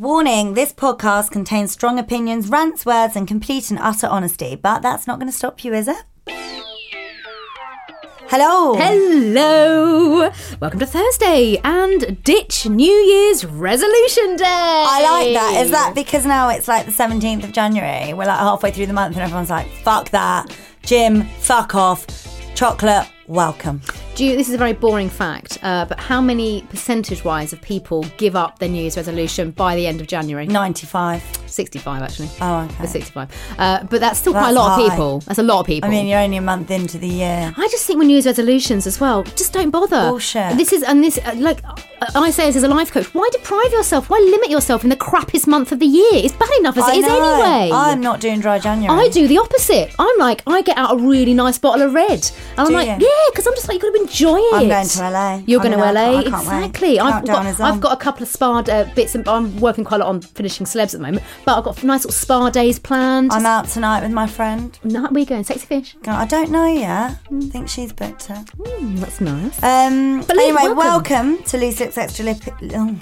Warning this podcast contains strong opinions, rants, words, and complete and utter honesty, but that's not going to stop you, is it? Hello. Hello! Welcome to Thursday and ditch New Year's resolution day. I like that. Is that because now it's like the 17th of January? We're like halfway through the month and everyone's like, fuck that. Jim, fuck off. Chocolate, welcome. Do you, this is a very boring fact, uh, but how many percentage wise of people give up their New Year's resolution by the end of January? 95. 65, actually. Oh, okay. It's 65. Uh, but that's still quite a That's lot of people. That's a lot of people. I mean, you're only a month into the year. I just think with New Year's resolutions as well, just don't bother. Bullshit. This is, and this, uh, like, uh, I say this as a life coach, why deprive yourself? Why limit yourself in the crappiest month of the year? It's bad enough as I it is know. anyway. I'm not doing dry January. I do the opposite. I'm like, I get out a really nice bottle of red. And I'm like, you? yeah, because I'm just like, you could have to enjoy it. I'm going to LA. You're I going to I LA? can't- I can't wait. exactly. I've Countdown got. I've got a couple of spa uh, bits, and I'm working quite a lot on finishing celebs at the moment, but I've got nice little spa days planned. I'm out tonight with my friend. No, where you going? Sexy fish? I don't know yet. I think she's booked it. Mm, that's nice. Um, But anyway, welcome. welcome. to Loose Lips Extra Lippy. Oh,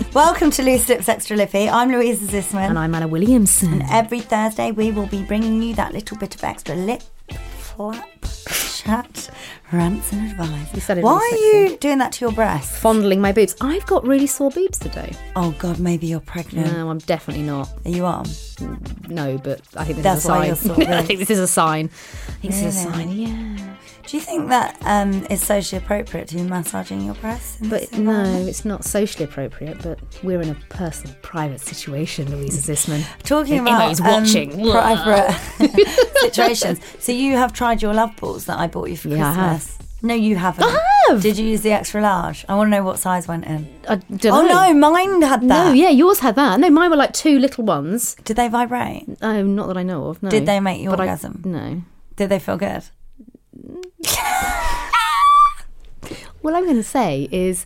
welcome to Loose Lips Extra Lippy. I'm Louisa Zissman. And I'm Anna Williamson. And Every Thursday, we will be bringing you that little bit of extra lip flap, chat, rants, and advice. You sounded Why really are you doing that to your breasts? Fondling my boobs. I've got really sore boobs today. Oh, God, maybe you're pregnant. No, I'm definitely not. Are you on? No, but I think this That's is a why you're sign. sore I think this is a sign. I think this is a Really? sign. Yeah. Do you think that um, it's socially appropriate to be massaging your breasts? But no, it's not socially appropriate. But we're in a personal, private situation, Louisa Zissman. Talking about is um, private situations. So you have tried your love balls that I bought you for Yeah, I. Christmas. No, you haven't. I have. Did you use the extra large? I want to know what size went in. I don't Oh know. no, mine had that. No, yeah, yours had that. No, mine were like two little ones. Did they vibrate? Oh, not that I know of. No. Did they make you But I- orgasm? no. Did they feel good? What I'm going to say is,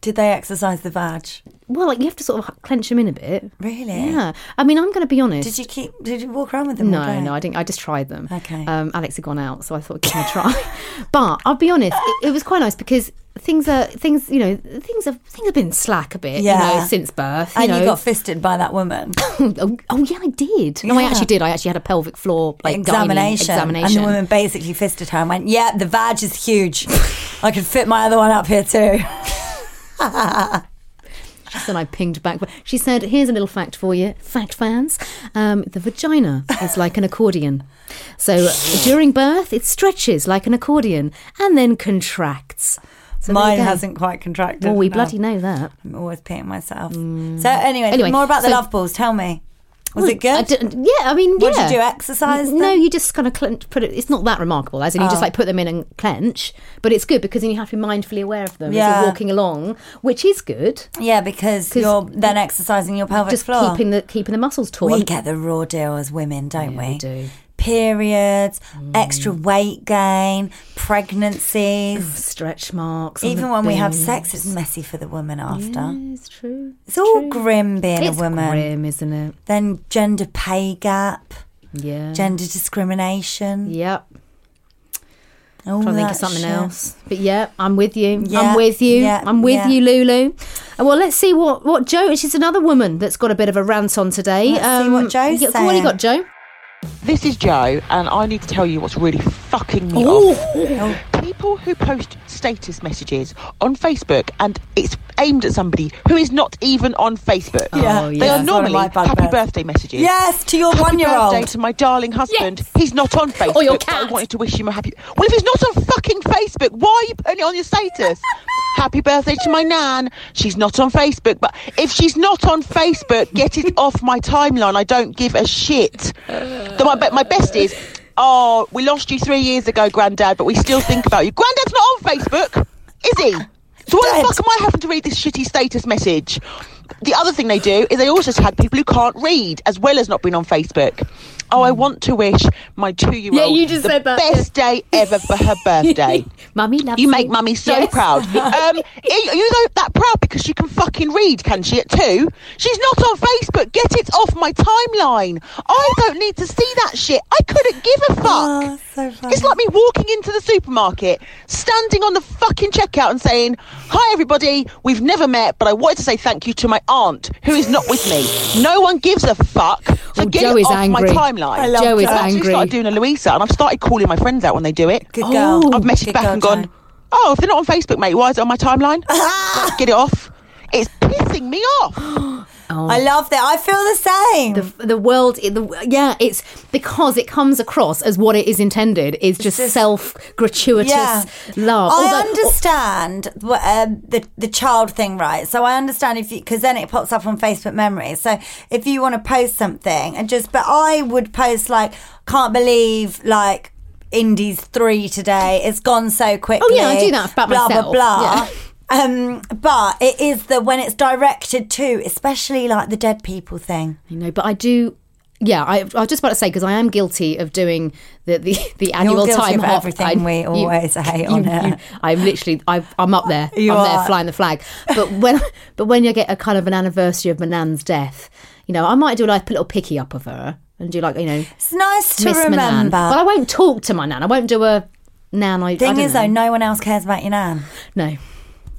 Did they exercise the vag? well, like you have to sort of clench them in a bit. Really? Yeah. I mean, I'm going to be honest. Did you keep? Did you walk around with them? No, no, I didn't. I just tried them. Okay. Um, Alex had gone out, so I thought give it a try. but I'll be honest, it, it was quite nice because things are things. You know, things have things have been slack a bit. You know, since birth. You And know. you got fisted by that woman. oh, oh, yeah, I did. No, I actually did. I actually had a pelvic floor like examination. examination. And the woman basically fisted her and went, "Yeah, the vag is huge. I could fit my other one up here too." Then I pinged back. She said, "Here's a little fact for you, fact fans. Um, the vagina is like an accordion. So during birth, it stretches like an accordion and then contracts. So Mine hasn't quite contracted. Well, we No. bloody know that. I'm always peeing myself. Mm. So anyway, Anyway, more about the so- love balls. Tell me, was it good? yeah, I mean, What yeah. did you do? Exercise? No, you just kind of clench, put it. It's not that remarkable, as in you just Oh. like put them in and clench. But it's good because then you have to be mindfully aware of them as Yeah. you're walking along, which is good. Yeah, because you're then exercising your pelvic Just floor. keeping the keeping the muscles taut. we get the raw deal as women, don't Yeah, we? we do. Periods, extra weight gain, pregnancies. stretch marks. Even when we have sex, it's messy for the woman after. Yeah, it's true. It's all grim being It's a woman. grim, isn't it? Then gender pay gap, Yeah. gender discrimination. Yep. All Trying to think of something shit. else. But yeah, I'm with you. Yeah, I'm with you. yeah, I'm with yeah. you, Lulu. Uh, Well, let's see what what Joe. She's another woman that's got a bit of a rant on today. Let's see what Joe's yeah, What do you got, Joe? This is Joe, and I need to tell you what's really fucking me Oh. off. People who post status messages on Facebook and it's aimed at somebody who is not even on Facebook. Oh, yeah. Oh, They are That's one of normally my bugbears. happy birthday messages. Yes, to your Happy one-year-old. birthday to my darling husband. He's not on Facebook. Or your but I wanted to wish him a happy. Well, if he's not on fucking Facebook, why are you putting it on your status? happy birthday to my nan. She's not on Facebook, but if she's not on Facebook, get it off my timeline. I don't give a shit. The, my, my best is, oh, we lost you three years ago, Grandad, but we still think about you. Granddad's not on Facebook, is he? So why Dead. the fuck am I having to read this shitty status message? The other thing they do is they also tag people who can't read, as well as not being on Facebook. Oh, I want to wish my two-year-old Yeah, you just the said that, best day ever for her birthday. Mummy loves You make mummy so Yes. proud. Um, you you know that proud because she can fucking read, can she? At two, she's not on Facebook. Get it off my timeline. I don't need to see that shit. I couldn't give a fuck. Oh, so. It's like me walking into the supermarket, standing on the fucking checkout and saying, Hi, everybody. We've never met, but I wanted to say thank you to my aunt who is not with me. No one gives a fuck. So Oh, get Joe it is off my timeline. I love Joe is Joe. I've actually angry. started doing a Louisa and I've started calling my friends out when they do it. Good girl. Oh. I've messaged Good back girl, and gone, Joe. oh, if they're not on Facebook, mate, why is it on my timeline? Get it off. It's pissing me off. I love that. I feel the same. the the world the, yeah it's because it comes across as what it is intended is just, just- self gratuitous Yeah. love I Although- understand what, um, the the child thing, right? So I understand if you because then it pops up on Facebook Memories. So if you want to post something and just, but I would post like, can't believe like Indies three today. It's gone so quickly. Oh, yeah, I do that about blah, myself. Blah blah. Yeah. Um, but it is the when it's directed to, especially like the dead people thing. you know but I do yeah I, I was just about to say because I am guilty of doing the the, the annual Timehop everything I- we always hate on here. I'm literally I, I'm up there You I'm are. there flying the flag but when but when you get a kind of an anniversary of my nan's death you know I might do like a little picky up of her and do like you know It's nice to my nan remember. but I won't talk to my nan I won't do a nan I Thing don't is, know. though, no one else cares about your nan. No.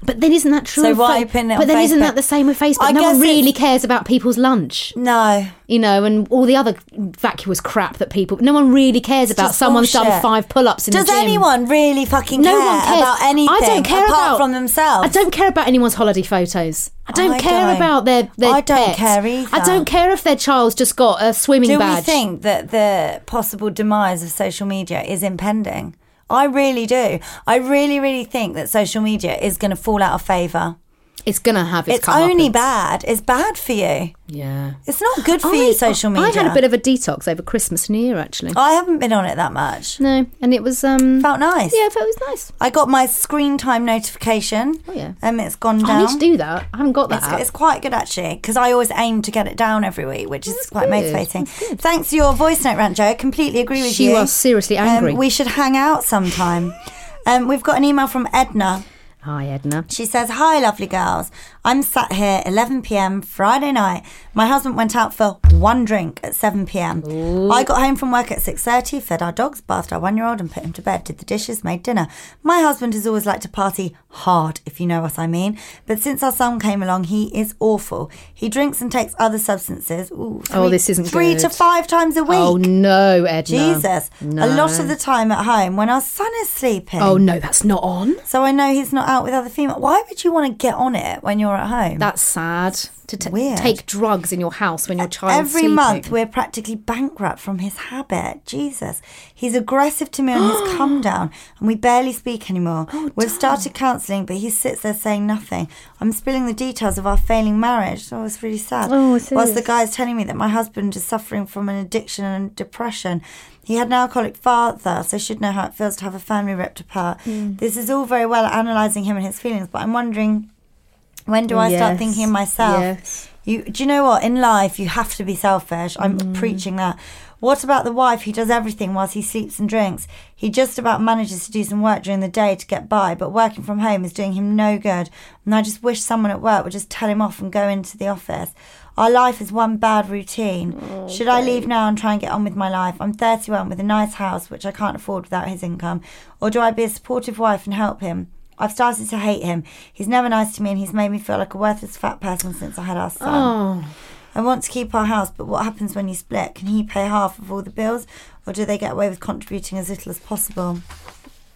But then isn't that true? So why Fa- pin it But then isn't that the same with Facebook? I no one really it's- cares about people's lunch. No. You know, and all the other vacuous crap that people. No one really cares about just someone's done five pull-ups in Does the gym. Does anyone really fucking No care one cares about anything I don't care apart about from themselves? I don't care about anyone's holiday photos. I don't I care don't. about their, their I don't care either. I don't care if their child's just got a swimming Do badge. we think that the possible demise of social media is impending? I really do. I really, really think that social media is going to fall out of favour. It's gonna have its, It's only bad. It's bad for you. Yeah. It's not good for I- you, social media. I had a bit of a detox over Christmas and New Year actually. I haven't been on it that much. no, and it was um Felt nice. yeah, it was nice. I got my screen time notification. Oh, yeah. Um, it's gone down. I need to do that. I haven't got that. It's, app. it's quite good actually because I always aim to get it down every week, which is quite good. motivating. Thanks for your voice note, rant, Joe. Completely agree with She you. She was seriously angry. Um, we should hang out sometime. um, we've got an email from Edna. Hi, Edna. She says, Hi, lovely girls. I'm sat here 11 pm Friday night. My husband went out for one drink at 7 pm. I got home from work at 6.30, fed our dogs, bathed our one-year-old and put him to bed, did the dishes, made dinner. My husband has always liked to party hard, if you know what I mean. But since our son came along, he is awful. He drinks and takes other substances. Ooh, Oh, three- this isn't Three to five times a oh, week. Oh no, Edna. Jesus. No. A lot of the time at home when our son is sleeping. Oh no, that's not on. So I know he's not out with other females. Why would you want to get on it when you're at home? That's sad. To t- take drugs in your house when your child's Every sleeping. month we're practically bankrupt from his habit. Jesus. He's aggressive to me on his come down and we barely speak anymore. Oh, We've started counselling, but he sits there saying nothing. I'm spilling the details of our failing marriage. Oh, it's really sad. Oh, Whilst is. the guy's telling me that my husband is suffering from an addiction and depression. He had an alcoholic father, so he should know how it feels to have a family ripped apart. Hmm. This is all very well analysing him and his feelings, but I'm wondering when do I start thinking of myself? Yes. You do you know what? In life, you have to be selfish. I'm Mm. preaching that. What about the wife who does everything whilst he sleeps and drinks? He just about manages to do some work during the day to get by, but working from home is doing him no good. And I just wish someone at work would just tell him off and go into the office. Our life is one bad routine. Should I leave now and try and get on with my life? I'm 31 with a nice house, which I can't afford without his income. Or do I be a supportive wife and help him? I've started to hate him. He's never nice to me and he's made me feel like a worthless fat person since I had our son. Oh, I want to keep our house, but what happens when you split? Can he pay half of all the bills or do they get away with contributing as little as possible?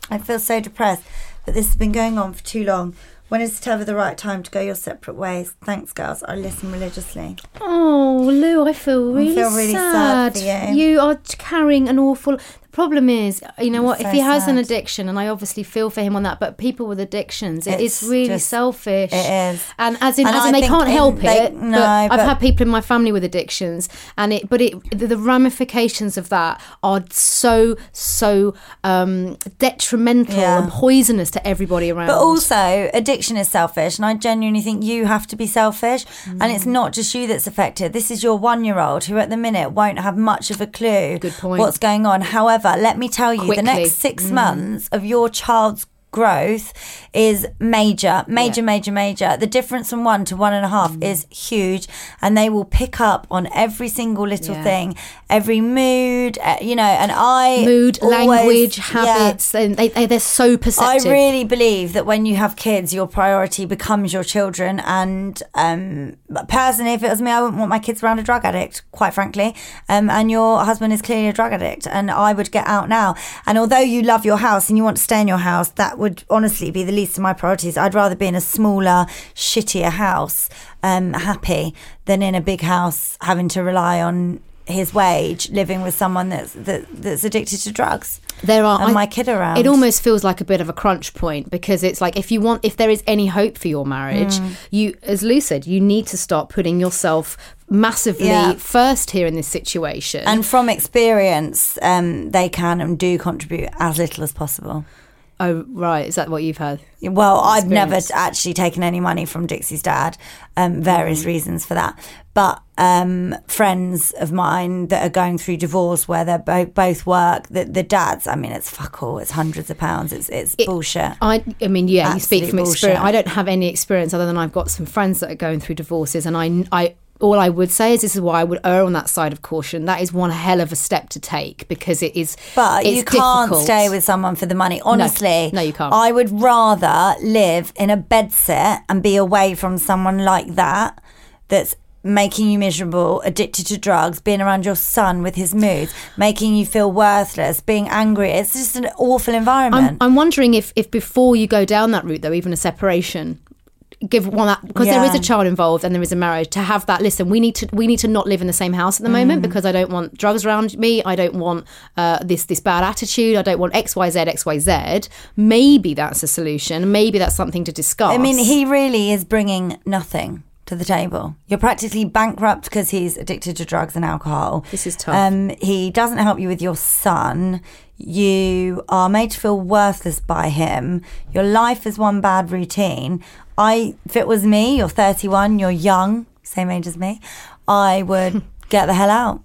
I feel so depressed but this has been going on for too long. When is it ever the right time to go your separate ways? Thanks, girls. I listen religiously. Oh, Lou, I feel really, feel really sad sad. for you. You are carrying an awful. The problem is, you know what? so if he has an addiction, and I obviously feel for him on that, but people with addictions, it is It's really just- selfish. it is. and as in, And as in they can't in- help they- it. no, but I've had people in my family with addictions, and it, but it, the, the ramifications of that are so so um, detrimental Yeah. and poisonous to everybody around. But also, addiction is selfish, and I genuinely think you have to be selfish. And Mm. it's not just you that's affected. This is your one-year-old who, at the minute, won't have much of a clue Good point. what's going on. However, let me tell you, Quickly. the next six mm. months of your child's growth is major, major, major, major. The difference from one to one and a half Mm. is huge, and they will pick up on every single little Yeah. thing, every mood, uh, you know. And I mood, always- language, yeah. habits, and they, they they're so perceptive. I really believe that when you have kids, your priority becomes your children. And um, personally, if it was me, I wouldn't want my kids around a drug addict, quite frankly. Um, and your husband is clearly a drug addict, and I would get out now. And although you love your house and you want to stay in your house, that would honestly be the least of my priorities. I'd rather be in a smaller, shittier house, um, happy, than in a big house having to rely on his wage, living with someone that's that, that's addicted to drugs. there are and I- my kid around. It almost feels like a bit of a crunch point because it's like if you want, if there is any hope for your marriage, Mm. you, as Lou said, you need to start putting yourself massively Yeah. first here in this situation. And from experience, um, they can and do contribute as little as possible. Oh, right, is that what you've heard? Well, I've never actually taken any money from Dixie's dad. Um, various Mm. reasons for that, but um, friends of mine that are going through divorce where they're both both work, the, the dads. I mean, it's fuck all. It's hundreds of pounds. It's it's bullshit. I, I mean, yeah, you speak Absolute from experience. I don't have any experience other than I've got some friends that are going through divorces, and I, I, all I would say is this is why I would err on that side of caution. That is one hell of a step to take because it is. But you can't difficult. stay with someone for the money. Honestly, No, you can't. I would rather live in a bed sit and be away from someone like that that's making you miserable, addicted to drugs, being around your son with his moods, making you feel worthless, being angry. It's just an awful environment. I'm, I'm wondering if, if before you go down that route, though, even a separation, give one that because there is a child involved and there is a marriage to have that. Listen, we need to we need to not live in the same house at the Mm. moment because I don't want drugs around me. I don't want uh, this this bad attitude. I don't want xyz xyz Maybe that's a solution. Maybe that's something to discuss. I mean, he really is bringing nothing to the table. You're practically bankrupt because he's addicted to drugs and alcohol. This is tough. Um, he doesn't help you with your son. You are made to feel worthless by him. Your life is one bad routine. I, if it was me, you're 31, you're young, same age as me, I would get the hell out.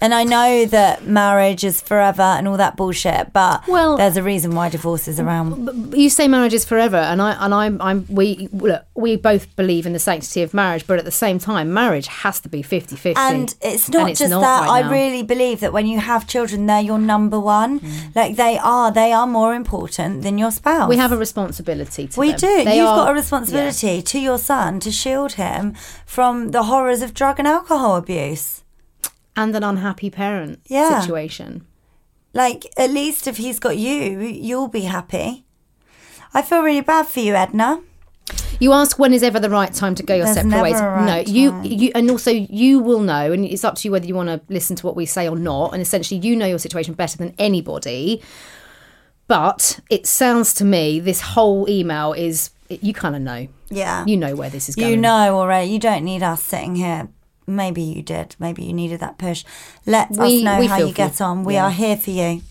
And I know that marriage is forever and all that bullshit, but Well- there's a reason why divorce is around. you say marriage is forever, and I and I'm I'm we look we both believe in the sanctity of marriage, but at the same time, marriage has to be 50-50. And it's not And just not that. right I really believe that when you have children, they're your number one. Mm. Like they are. They are more important than your spouse. we have a responsibility to We them. do. They You've are- got a responsibility to your son to shield him from the horrors of drug and alcohol abuse. And an unhappy parent Yeah. situation. Like, at least if he's got you, you'll be happy. I feel really bad for you, Edna. You ask when is ever the right time to go your There's separate ways. right no, you time. you and also you will know, and it's up to you whether you want to listen to what we say or not. And essentially, you know your situation better than anybody. But it sounds to me this whole email is you kind of know. Yeah. You know where this is going. You know already. You don't need us sitting here. Maybe you did. Maybe you needed that push. Let We- us know how you get on. We Yeah. are here for you.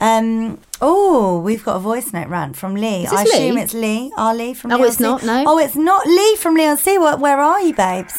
Um. Oh, we've got a voice note rant from Lee. I assume it's Lee. Our Lee from. Leon it's not, no. Oh, it's not Lee from Leigh-on-Sea. What? Where are you, babes?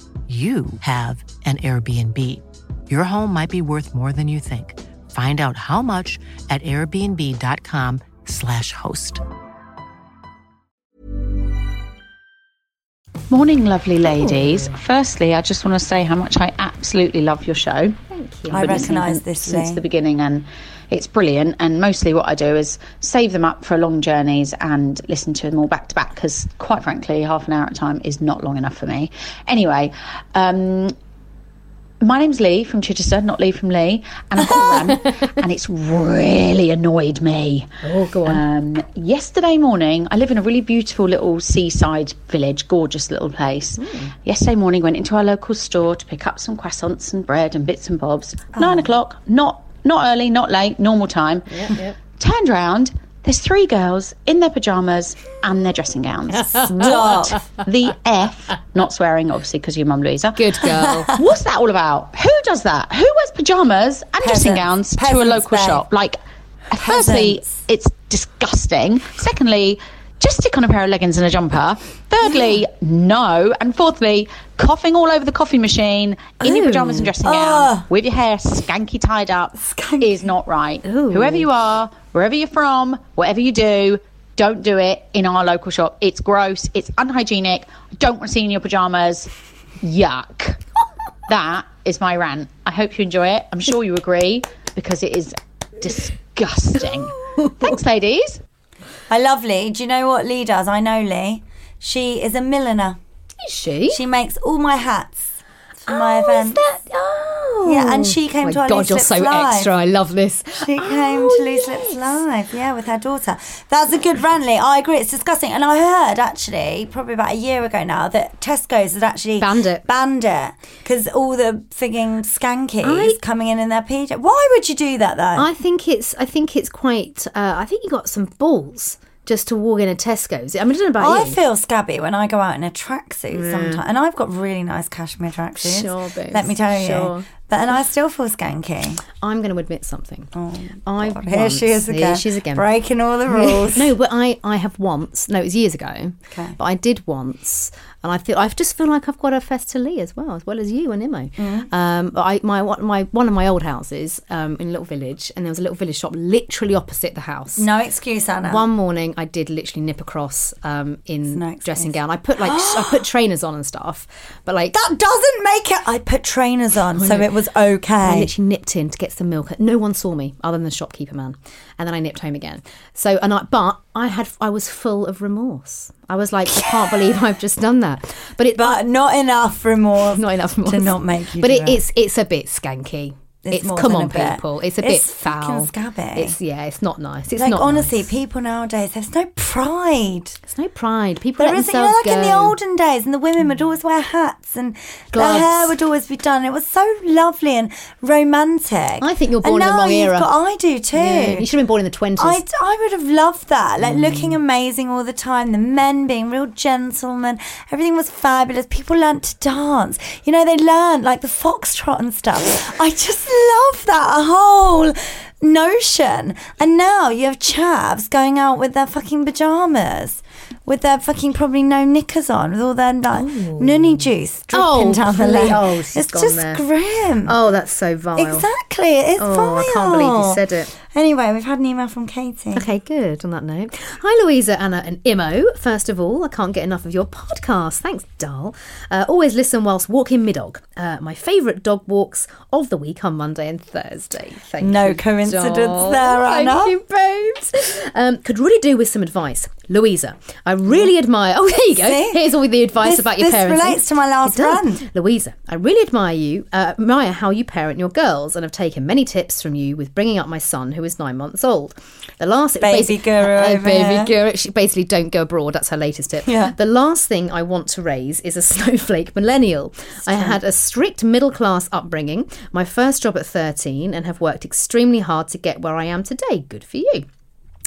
you have an Airbnb. Your home might be worth more than you think. Find out how much at airbnb.com/slash host. Morning, lovely ladies. Firstly, I just want to say how much I absolutely love your show. I I've been listening recognise this, since the beginning, and it's brilliant. And mostly, what I do is save them up for long journeys and listen to them all back to back. Because, quite frankly, half an hour at a time is not long enough for me. Anyway, um, my name's Lee from Chichester, not Lee from Lee, and I've got a rant, and it's really annoyed me. Oh, go on. Um, yesterday morning, I live in a really beautiful little seaside village, gorgeous little place. Yesterday morning, went into our local store to pick up some croissants and bread and bits and bobs. Nine o'clock, not not early, not late, normal time. Turned round. There's three girls in their pajamas and their dressing gowns. Stop. the F, not swearing, obviously, because you're Mum Louisa. Good girl. What's that all about? Who does that? Who wears pajamas and dressing Peasants. gowns to a local babe. shop? Like, firstly, Peasants. it's disgusting. Secondly, just stick on a pair of leggings and a jumper. Thirdly, no. And fourthly, coughing all over the coffee machine in your Ooh. pajamas and dressing gown with your hair skanky tied up Skanky. is not right. Ooh. Whoever you are, wherever you're from, whatever you do, don't do it in our local shop. It's gross. It's unhygienic. I don't want to see you in your pajamas. Yuck. that is my rant. I hope you enjoy it. I'm sure you agree because it is disgusting. Thanks, ladies. I love Lee. Do you know what Lee does? I know Lee. She is a milliner. Is she? She makes all my hats for my Oh, is that? Oh. Yeah, and she came my to our God, Loose you're Lips so Live. extra. I love this. She came Oh, to Loose Lips Live, yeah, with her daughter. That's a good rant, I agree, it's disgusting. And I heard, actually, probably about a year ago now, that Tesco's had actually Banned it. Banned it because all the frigging skankies I- coming in in their PJ. Why would you do that, though? I think it's. I think it's quite. Uh, I think you got some balls just to walk in a Tesco's. I mean, I don't know about I you. feel scabby when I go out in a tracksuit sometimes, and I've got really nice cashmere tracksuits. Sure, babes, Let me tell you, sure. But and I still feel skanky. I'm going to admit something. I God, here she is again, Here she's again. breaking all the rules. no, but I, I have once. No, it was years ago. Okay. But I did once, and I feel I just feel like I've got a Festa as well, as well as you and Imo. Mm. Um, but I my one- my one of my old houses um, in a little village, and there was a little village shop literally opposite the house. No excuse, Anna. One morning, I did literally nip across um, in no dressing gown. I put like I put trainers on and stuff, but like That doesn't make it. I put trainers on, so know. it was I okay. I literally nipped in to get some milk. No one saw me other than the shopkeeper man, and then I nipped home again. So and I, but I had I was full of remorse. I was like, I can't believe I've just done that. But it But not enough remorse. not enough remorse to not make you. But it, it's it's a bit skanky. It's It's, come on, a bit. people. It's a It's bit foul. scabby. It's yeah. It's not nice. It's like not honestly, nice. people nowadays there's no pride. There's no pride. People There let isn't, you know, like in the olden days, and the women would always wear hats, and Gloves. their hair would always be done. It was so lovely and romantic. I think you're born in the wrong era. Got, I do too. Yeah, you should have been born in the twenties. I, I would have loved that. Like Mm. looking amazing all the time, the men being real gentlemen. Everything was fabulous. People learnt to dance. You know, they learned like the foxtrot and stuff. I just love that whole notion. And now you have chavs going out with their fucking pajamas. with their fucking probably no knickers on, with all their like nunny juice dripping Oh, down the leg. Oh, she's just there. grim. Oh, that's so vile. Exactly, it's Oh, vile. I can't believe you said it. Anyway, we've had an email from Katie. Okay, good. On that note, hi Louisa, Anna, and Imo. First of all, I can't get enough of your podcast. Thanks, Dal. Uh, always listen whilst walking my dog. Uh, my favourite dog walks of the week on Monday and Thursday. Thank No you, coincidence Dal. there, Thank you, babes. Um, could really do with some advice, Louisa. I really admire. Oh, there you go. See? Here's all the advice This- about your parents. this parenting. relates to my last It Louisa, I really admire you, uh, admire how you parent your girls, and have taken many tips from you with bringing up my son, who is nine months old. The last Baby guru uh, baby guru. She basically don't go abroad. That's her latest tip. Yeah. The last thing I want to raise is a snowflake millennial. I had a strict middle class upbringing, my first job at 13, and have worked extremely hard to get where I am today. Good for you.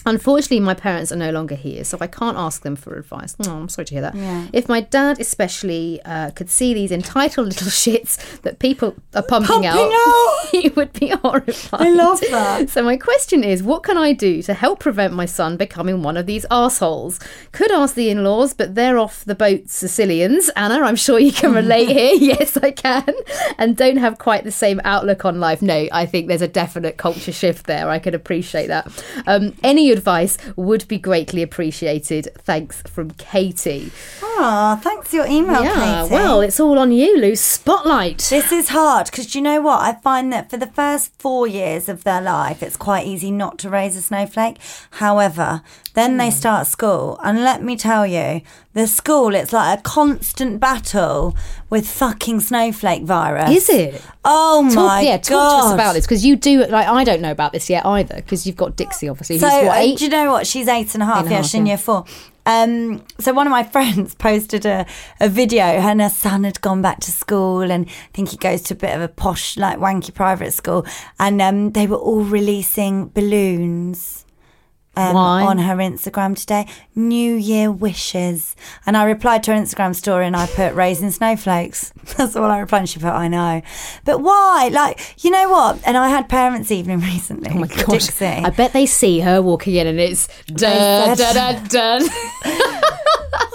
Unfortunately, my parents are no longer here, so I can't ask them for advice. Oh, I'm sorry to hear that. If my dad, especially, uh, could see these entitled little shits that people are pumping, Pumping out, out. he would be horrified. I love that. So my question is, what can I do to help prevent my son becoming one of these assholes? Could ask the in-laws, but they're off the boat Sicilians. Anna, I'm sure you can relate here. yes, I can. And don't have quite the same outlook on life. No, I think there's a definite culture shift there. I can appreciate that. Um, any advice would be greatly appreciated. Thanks from Katie. Ah, thanks for your email, yeah, Katie. well, it's all on you, Lou. Spotlight. This is hard because you know what? I find that for the first four years of their life, it's quite easy not to raise a snowflake. However, then Hmm. they start school, and let me tell you, the school, it's like a constant battle with fucking snowflake virus. Is it? Oh Talk, my yeah, god! talk to us about this because you do. Like, I don't know about this yet either because you've got Dixie, obviously. So, who's what, uh, do you know what? She's eight and a half. And yeah, half, she's in yeah. year four. Um, so one of my friends posted a, a video and her son had gone back to school and I think he goes to a bit of a posh, like wanky private school. And um, they were all releasing balloons. Um, on her Instagram today, New Year wishes, and I replied to her Instagram story and I put raising snowflakes. That's all I replied. And she put, I know, but why? Like, you know what? And I had parents' evening recently. Oh my gosh! Dixie. I bet they see her walking in and it's dun dun dun dun.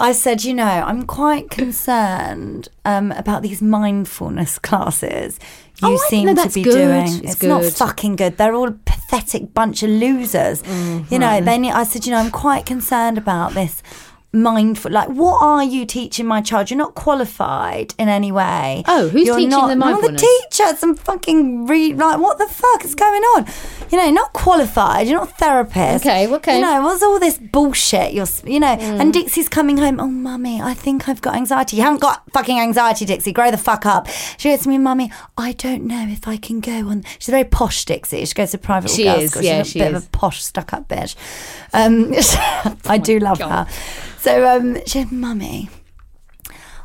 I said, you know, I'm quite concerned um, about these mindfulness classes you Oh, seem to be good. doing. It's not good. fucking good. They're all a pathetic bunch of losers. Mm, you know, they need, I said, you know, I'm quite concerned about this mindful like what are you teaching my child? You're not qualified in any way. Oh, who's You're teaching not, the Not mindfulness? the teacher some fucking re like what the fuck is going on? You know not qualified you're not a therapist. Okay, okay. you know what's all this bullshit? You're you know Mm. and Dixie's coming home oh mummy I think I've got anxiety. You haven't got fucking anxiety Dixie grow the fuck up. She goes to me mummy I don't know if I can go on she's very posh Dixie she goes to private She girls is, school yeah, she's a she bit is. of a posh stuck up bitch. Um, I do love her so um, she said mummy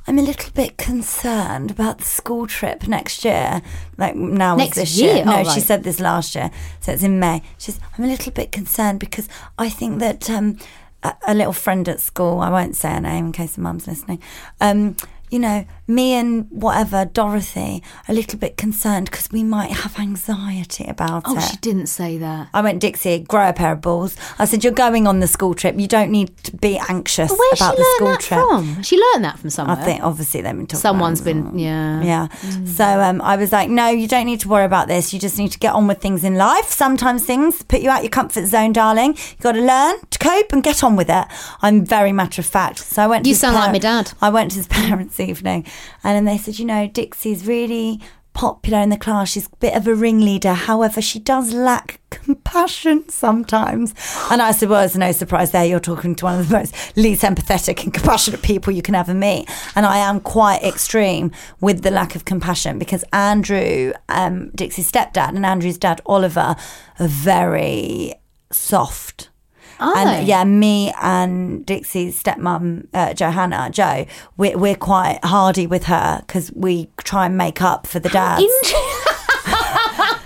I'm a little bit concerned about the school trip next year. Like now Next this year? year. No, Oh, she said this last year. So it's in May. She's I'm a little bit concerned because I think that um, a, a little friend at school, I won't say her name in case the mum's listening. Um, you know, me and whatever, Dorothy, a little bit concerned because we might have anxiety about Oh, it. she didn't say that. I went, Dixie, grow a pair of balls. I said, You're going on the school trip. You don't need to be anxious But where's she about the school trip. from? She learned that from somewhere. I think obviously they've been talking. Someone's been, yeah. Yeah. So um, I was like, no, you don't need to worry about this. You just need to get on with things in life. Sometimes things put you out your comfort zone, darling. You've got to learn to cope and get on with it. I'm very matter of fact. So I went. To You sound like my dad. I went to his parents' evening, and then they said, you know, Dixie's really popular in the class. She's a bit of a ringleader. However, she does lack compassion sometimes. And I said, well, it's no surprise there. You're talking to one of the most least empathetic and compassionate people you can ever meet. And I am quite extreme with the lack of compassion because Andrew, um, Dixie's stepdad, and Andrew's dad, Oliver, are very soft. And they? yeah, me and Dixie's stepmom, uh, Johanna, Joe, we're, we're quite hardy with her because we try and make up for the dads.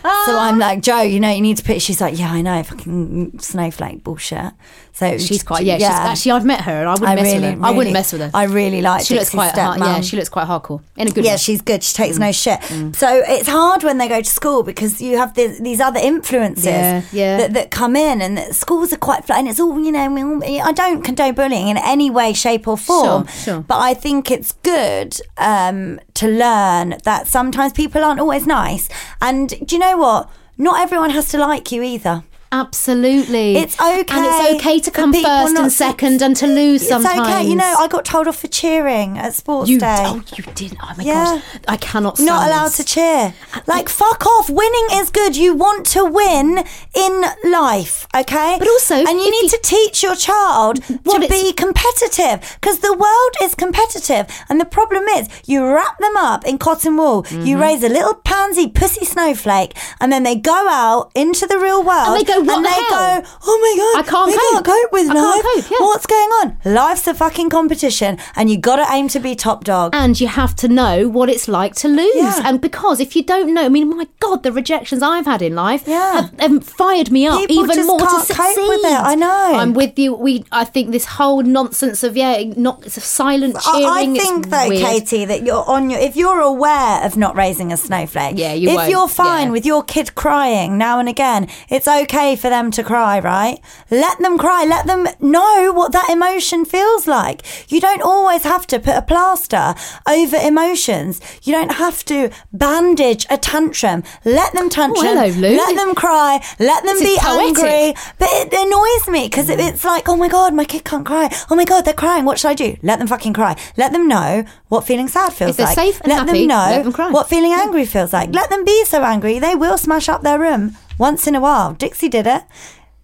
So I'm like, Joe, you know, you need to put. She's like, yeah, I know, fucking snowflake bullshit. So She's quite yeah. She's, actually, I've met her, and I wouldn't I mess really, with her. I really- wouldn't mess with her. I really like. She looks quite hard, yeah. She looks quite hardcore in a good yeah, way. she's good. She takes Mm. no shit. So it's hard when they go to school because you have this, these other influences Yeah, yeah. That, that come in, and that schools are quite flat. And it's all you know. I don't condone bullying in any way, shape, or form. Sure, sure. But I think it's good um, to learn that sometimes people aren't always nice. And do you know what? Not everyone has to like you either. Absolutely. It's okay. And it's okay to come first and second and to lose It's sometimes. okay. You know, I got told off for cheering at sports you, day. oh, you didn't. Oh my Yeah. gosh. I cannot stand not allowed this. to cheer. Like, fuck off. Winning is good. You want to win in life, okay? But also, and you need you- to teach your child to be competitive because the world is competitive. And the problem is, you wrap them up in cotton wool, you Mm-hmm. raise a little pansy pussy snowflake, and then they go out into the real world And they go, "What and the they hell? go, oh my god, I can't we cope. can't cope with I can't life. cope, yeah. What's going on? Life's a fucking competition, and you got to aim to be top dog. and you have to know what it's like to lose. Yeah. And because if you don't know, I mean, my God, the rejections I've had in life Yeah. have, have fired me up People even more to cope succeed. with it, I know. I'm with you. We, I think this whole nonsense of yeah, not it's a silent I- cheering. I think it's though, weird. Katie, that you're on your if you're aware of not raising a snowflake. Yeah, you If won't, you're fine yeah. with your kid crying now and again, it's okay for them to cry, right? Let them cry. Let them know what that emotion feels like. You don't always have to put a plaster over emotions. You don't have to bandage a tantrum. Let them oh, tantrum. Oh, hello, Lou. Let them cry. Let them This be angry. But it annoys me because it's like, oh my god, my kid can't cry. Oh my god, they're crying. What should I do? Let them fucking cry. Let them know what feeling sad feels like. safe and let happy, them know let them what feeling angry feels like. Let them be so angry. They will smash up their room once in a while. Dixie did it.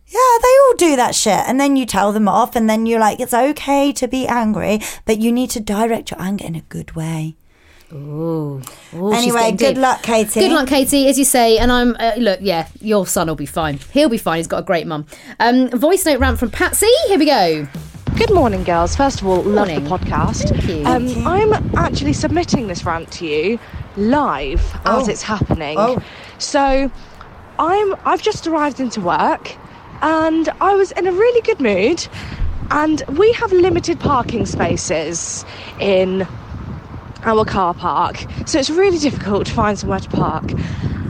Yeah, they all do that shit. And then you tell them off, and then you're like, it's okay to be angry, but you need to direct your anger in a good way. Ooh, Ooh, Anyway, good deep. luck, Katie. Good luck, Katie, as you say. And I'm uh, look, yeah, your son will be fine. He'll be fine. He's got a great mum. Um, voice note rant from Patsy. Here we go. Good morning, girls. First of all, love Morning. the podcast. Thank you. Um, I'm actually submitting this rant to you live as Oh. it's happening. Oh. So, I'm I've just arrived into work, and I was in a really good mood. And we have limited parking spaces in our car park, so it's really difficult to find somewhere to park.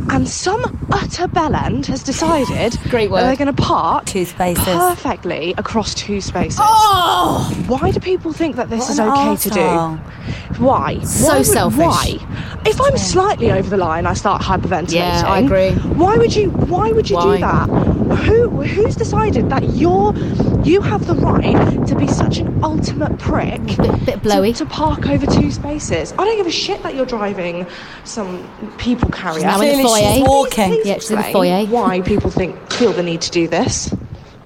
And some utter bellend has decided Great that work. they're going to park Two spaces. perfectly across two spaces. Oh, Why do people think that this What is an okay to do? Why? So why would- selfish. Why? If I'm slightly over the line, I start hyperventilating. Yeah, I agree. Why would you? Why would you Why? do that? Who? Who's decided that you're? You have the right to be such an ultimate prick. Bit- bit blowy. To, to park over two spaces. I don't give a shit that you're driving some people carrier. now in the Clearly foyer. she's walking. Please Yeah, she's in the foyer. Why people think feel the need to do this?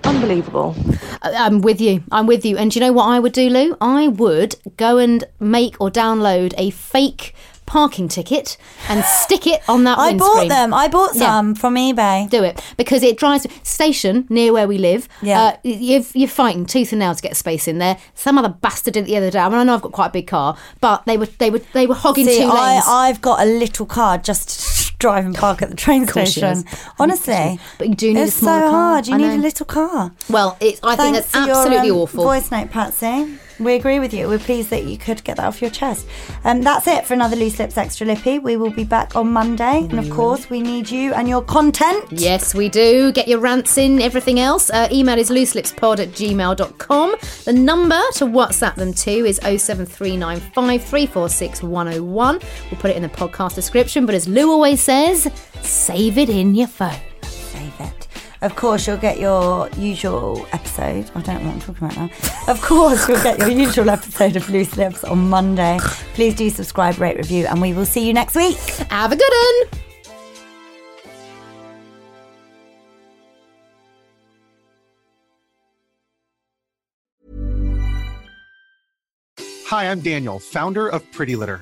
Unbelievable. I- I'm with you. I'm with you. And do you know what I would do, Lou? I would go and make or download a fake parking ticket and stick it on that I windscreen. bought them. I bought Yeah. some from eBay. do it because it drives station near where we live. Yeah. uh, you're, you're fighting tooth and nail to get space in there. Some other bastard did it the other day. I mean, I know I've got quite a big car, but they were they were they were hogging See, two lanes. I, I've got a little car just to drive and park at the train station. Honestly, But you do need a little car. it's so car. hard. You I need know. a little car. well, it's, I think that's absolutely your um, awful. voice note, Patsy. We agree with you. We're pleased that you could get that off your chest. Um, that's it for another Loose Lips Extra Lippy. We will be back on Monday. And of course, we need you and your content. Yes, we do. Get your rants in, everything else. Uh, email is looselipspod at gmail.com. The number to WhatsApp them to is 07395 346 101. We'll put it in the podcast description. But as Lou always says, save it in your phone. Save it. Of course, you'll get your usual episode. I don't know what I'm talking about now. Of course, you'll get your usual episode of Loose Lips on Monday. Please do subscribe, rate, review, and we will see you next week. Have a good one. Hi, I'm Daniel, founder of Pretty Litter.